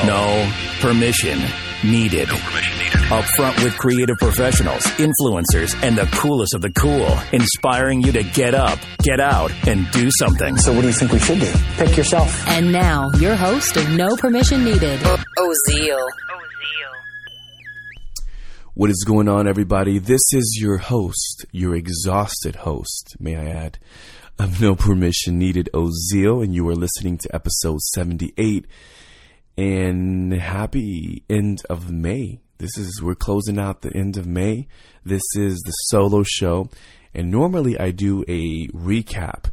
show. No permission needed. No permission needed. Up front with creative professionals, influencers, and the coolest of the cool, inspiring you to get up, get out, and do something. So, what do you think we should do? Pick yourself. And now, your host of No Permission Needed, oh, Ozeal. What is going on, everybody? This is your host, your exhausted host, may I add, of No Permission Needed, oh, Ozeal, and you are listening to episode 78. And happy end of May. This is, we're closing out the end of May. This is the solo show. And normally I do a recap,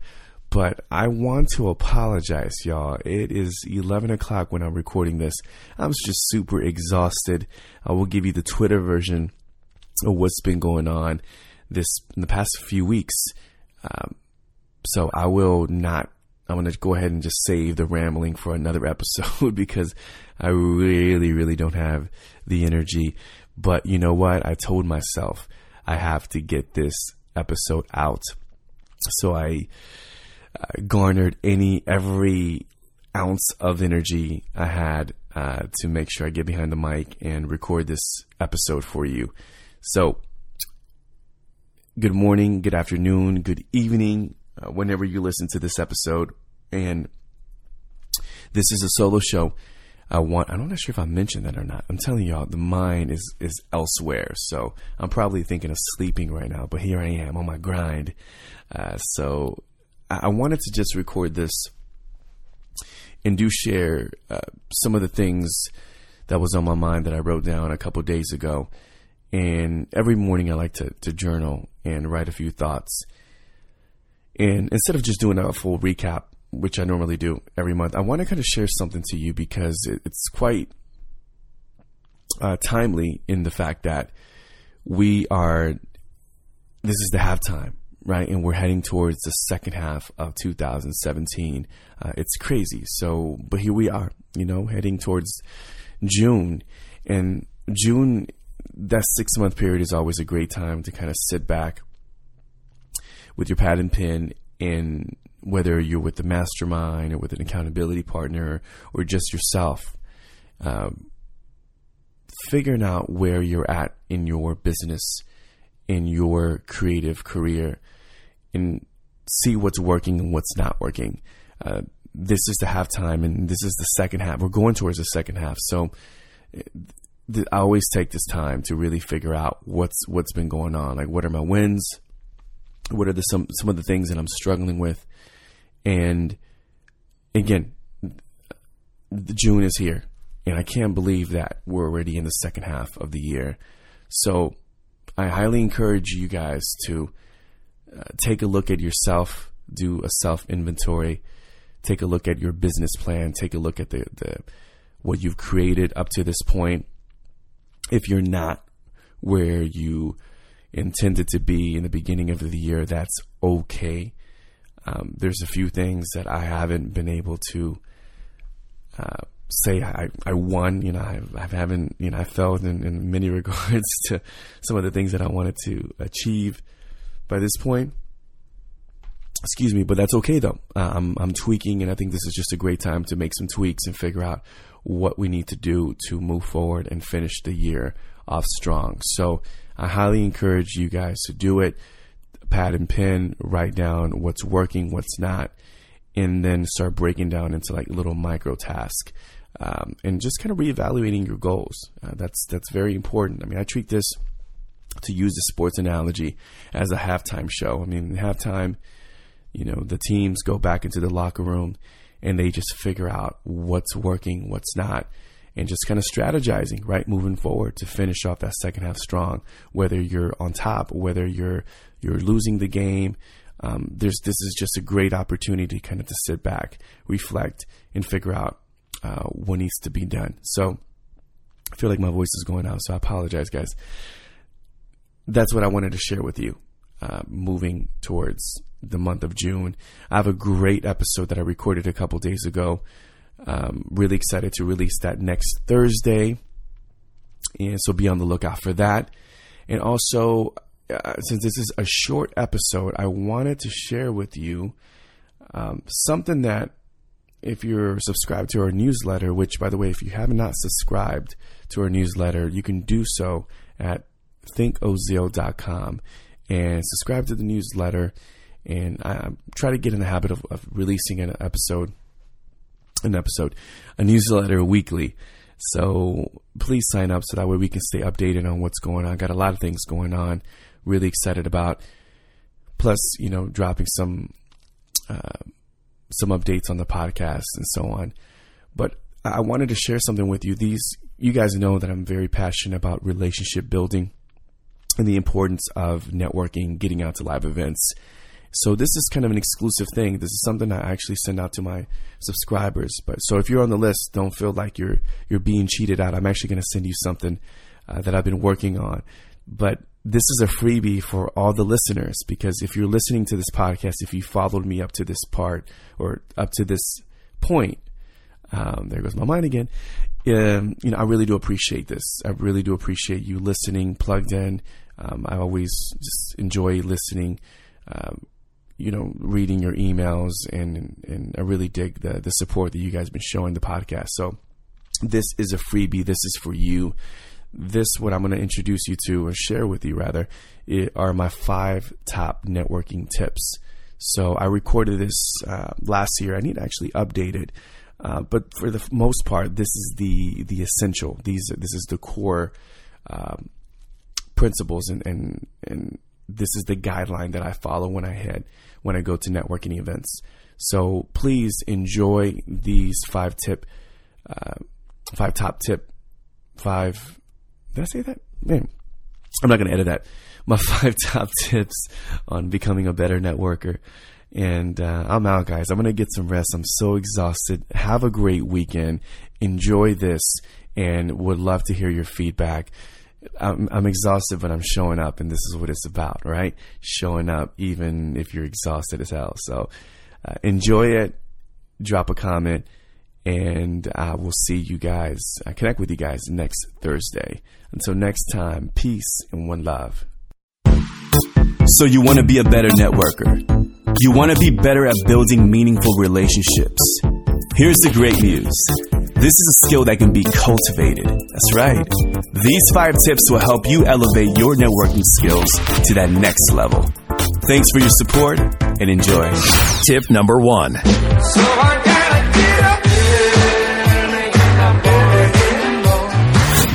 but I want to apologize, y'all. It is 11 o'clock when I'm recording this. I'm just super exhausted. I will give you the Twitter version of what's been going on this in the past few weeks. Um, so I will not I'm going to go ahead and just save the rambling for another episode because I really, really don't have the energy. But you know what? I told myself I have to get this episode out. So I uh, garnered any, every ounce of energy I had uh, to make sure I get behind the mic and record this episode for you. So, good morning, good afternoon, good evening, uh, whenever you listen to this episode. And this is a solo show. I want. I'm not sure if I mentioned that or not. I'm telling y'all, the mind is is elsewhere. So I'm probably thinking of sleeping right now. But here I am on my grind. Uh, so I, I wanted to just record this and do share uh, some of the things that was on my mind that I wrote down a couple days ago. And every morning I like to, to journal and write a few thoughts. And instead of just doing a full recap, which I normally do every month, I want to kind of share something to you because it's quite uh, timely in the fact that we are, this is the halftime, right? And we're heading towards the second half of 2017. Uh, it's crazy. So, but here we are, you know, heading towards June. And June, that six month period is always a great time to kind of sit back with your pad and pen and whether you're with the mastermind or with an accountability partner or just yourself, um, figuring out where you're at in your business, in your creative career, and see what's working and what's not working. Uh, this is the halftime, and this is the second half. We're going towards the second half, so th- I always take this time to really figure out what's what's been going on. Like, what are my wins? What are the some some of the things that I'm struggling with? And again, June is here, and I can't believe that we're already in the second half of the year. So I highly encourage you guys to uh, take a look at yourself, do a self inventory, take a look at your business plan, take a look at the, the what you've created up to this point. If you're not where you intended to be in the beginning of the year, that's okay. Um, there's a few things that I haven't been able to uh, say I, I won. You know, I, I haven't, you know, I failed in, in, many regards to some of the things that I wanted to achieve by this point. Excuse me, but that's okay though. Uh, I'm, I'm tweaking, and I think this is just a great time to make some tweaks and figure out what we need to do to move forward and finish the year off strong. So I highly encourage you guys to do it pad and pen, write down what's working, what's not, and then start breaking down into like little micro tasks. Um, and just kind of reevaluating your goals. Uh, that's that's very important. I mean, I treat this to use the sports analogy as a halftime show. I mean, halftime, you know, the teams go back into the locker room and they just figure out what's working, what's not, and just kind of strategizing, right, moving forward to finish off that second half strong. Whether you're on top, whether you're you're losing the game, um, there's this is just a great opportunity, kind of to sit back, reflect, and figure out uh, what needs to be done. So I feel like my voice is going out, so I apologize, guys. That's what I wanted to share with you. Uh, moving towards the month of June, I have a great episode that I recorded a couple days ago um, really excited to release that next Thursday. And so be on the lookout for that. And also, uh, since this is a short episode, I wanted to share with you um, something that if you're subscribed to our newsletter, which, by the way, if you have not subscribed to our newsletter, you can do so at thinkozio.com and subscribe to the newsletter. And I try to get in the habit of, of releasing an episode, an episode, a newsletter weekly. So please sign up so that way we can stay updated on what's going on. Got a lot of things going on. Really excited about. Plus, you know, dropping some uh, some updates on the podcast and so on. But I wanted to share something with you. These you guys know that I'm very passionate about relationship building and the importance of networking, getting out to live events. So this is kind of an exclusive thing. This is something I actually send out to my subscribers. But so if you're on the list, don't feel like you're you're being cheated out. I'm actually going to send you something uh, that I've been working on. But this is a freebie for all the listeners because if you're listening to this podcast, if you followed me up to this part or up to this point, um, there goes my mind again. Um, you know, I really do appreciate this. I really do appreciate you listening, plugged in. Um, I always just enjoy listening. Um, you know, reading your emails, and and I really dig the the support that you guys have been showing the podcast. So this is a freebie. This is for you. This what I'm going to introduce you to, or share with you rather, are my five top networking tips. So I recorded this uh, last year. I need to actually update it. Uh, but for the most part, this is the the essential. These this is the core um, principles, and, and and this is the guideline that I follow when I head when I go to networking events. So please enjoy these five tip, uh, five top tip, five. Did I say that? Man, I'm not going to edit that. My five top tips on becoming a better networker. And uh, I'm out, guys. I'm going to get some rest. I'm so exhausted. Have a great weekend. Enjoy this and would love to hear your feedback. I'm, I'm exhausted, but I'm showing up, and this is what it's about, right? Showing up, even if you're exhausted as hell. So uh, enjoy it. Drop a comment, and I will see you guys. I connect with you guys next Thursday. Until next time, peace and one love. So you want to be a better networker. You want to be better at building meaningful relationships. Here's the great news. This is a skill that can be cultivated. That's right. These five tips will help you elevate your networking skills to that next level. Thanks for your support and enjoy. Tip number one. So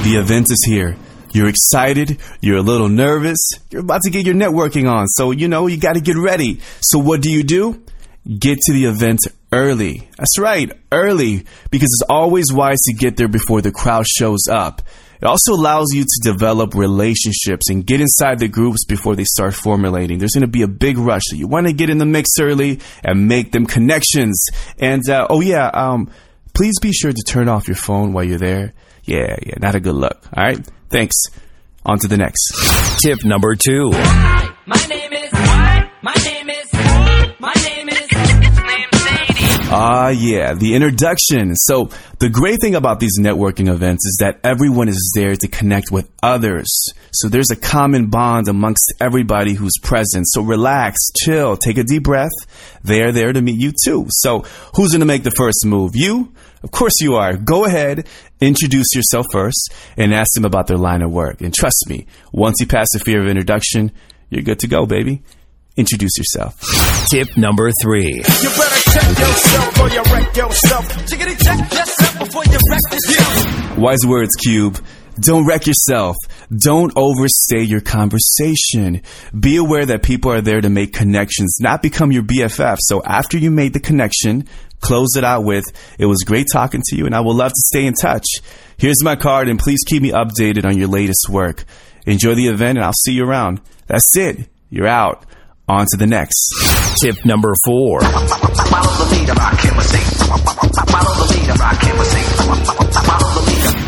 The event is here. You're excited. You're a little nervous. You're about to get your networking on. So, you know, you got to get ready. So, what do you do? Get to the event early. That's right, early. Because it's always wise to get there before the crowd shows up. It also allows you to develop relationships and get inside the groups before they start formulating. There's going to be a big rush. So you want to get in the mix early and make them connections. And, uh, oh yeah, um, please be sure to turn off your phone while you're there. Yeah, yeah, not a good look. All right. Thanks. On to the next. Tip number two. Hi, my name is. My name is. My name is. Ah, yeah, the introduction. So, the great thing about these networking events is that everyone is there to connect with others. So, there's a common bond amongst everybody who's present. So, relax, chill, take a deep breath. They're there to meet you too. So, who's going to make the first move? You? Of course you are. Go ahead, introduce yourself first, and ask them about their line of work. And trust me, once you pass the fear of introduction, you're good to go, baby. Introduce yourself. Tip number three. You better check yourself you wreck yourself. Chickity check yourself before you wreck yourself. Wise words, Cube. Don't wreck yourself. Don't overstay your conversation. Be aware that people are there to make connections, not become your BFF. So after you made the connection, close it out with, it was great talking to you and I would love to stay in touch. Here's my card and please keep me updated on your latest work. Enjoy the event and I'll see you around. That's it. You're out. On to the next. Tip number four. Follow the leader, I can't. Follow the leader, I can't. Follow the leader.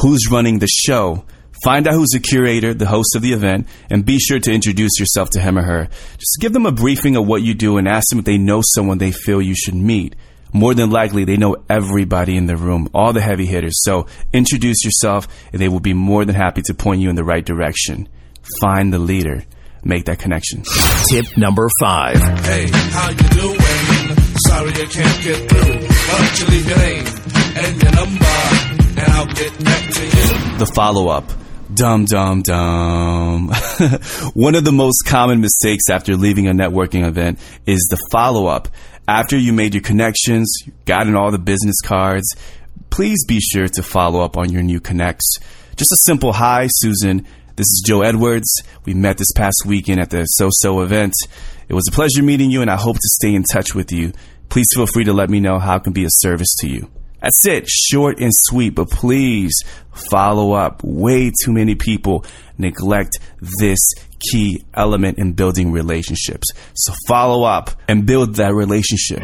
Who's running the show? Find out who's the curator, the host of the event, and be sure to introduce yourself to him or her. Just give them a briefing of what you do and ask them if they know someone they feel you should meet. More than likely, they know everybody in the room, all the heavy hitters. So introduce yourself, and they will be more than happy to point you in the right direction. Find the leader. Make that connection. Tip number five. Hey, how you doing? sorry you can't get through. Why don't you leave your name and your number, and I'll get back to you. The follow up. Dum dum dum. One of the most common mistakes after leaving a networking event is the follow up. After you made your connections, you got in all the business cards, please be sure to follow up on your new connects. Just a simple hi, Susan. This is Joe Edwards. We met this past weekend at the So So event. It was a pleasure meeting you, and I hope to stay in touch with you. Please feel free to let me know how I can be of service to you. That's it. Short and sweet, but please follow up. Way too many people neglect this key element in building relationships. So follow up and build that relationship.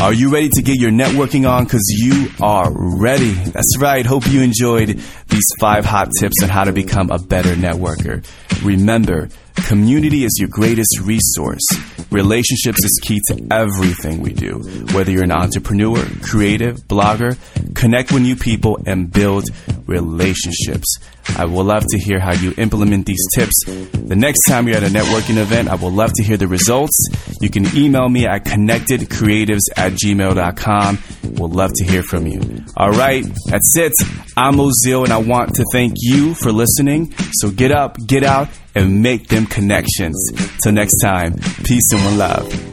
Are you ready to get your networking on? Because you are ready. That's right. Hope you enjoyed these five hot tips on how to become a better networker. Remember, community is your greatest resource. Relationships is key to everything we do. Whether you're an entrepreneur, creative, blogger, connect with new people and build relationships. I would love to hear how you implement these tips. The next time you're at a networking event, I would love to hear the results. You can email me at connectedcreatives at gmail.com. We'll love to hear from you. All right, that's it. I'm Ozil, and I want to thank you for listening. So get up, get out, and make them connections. Till next time, peace and one love.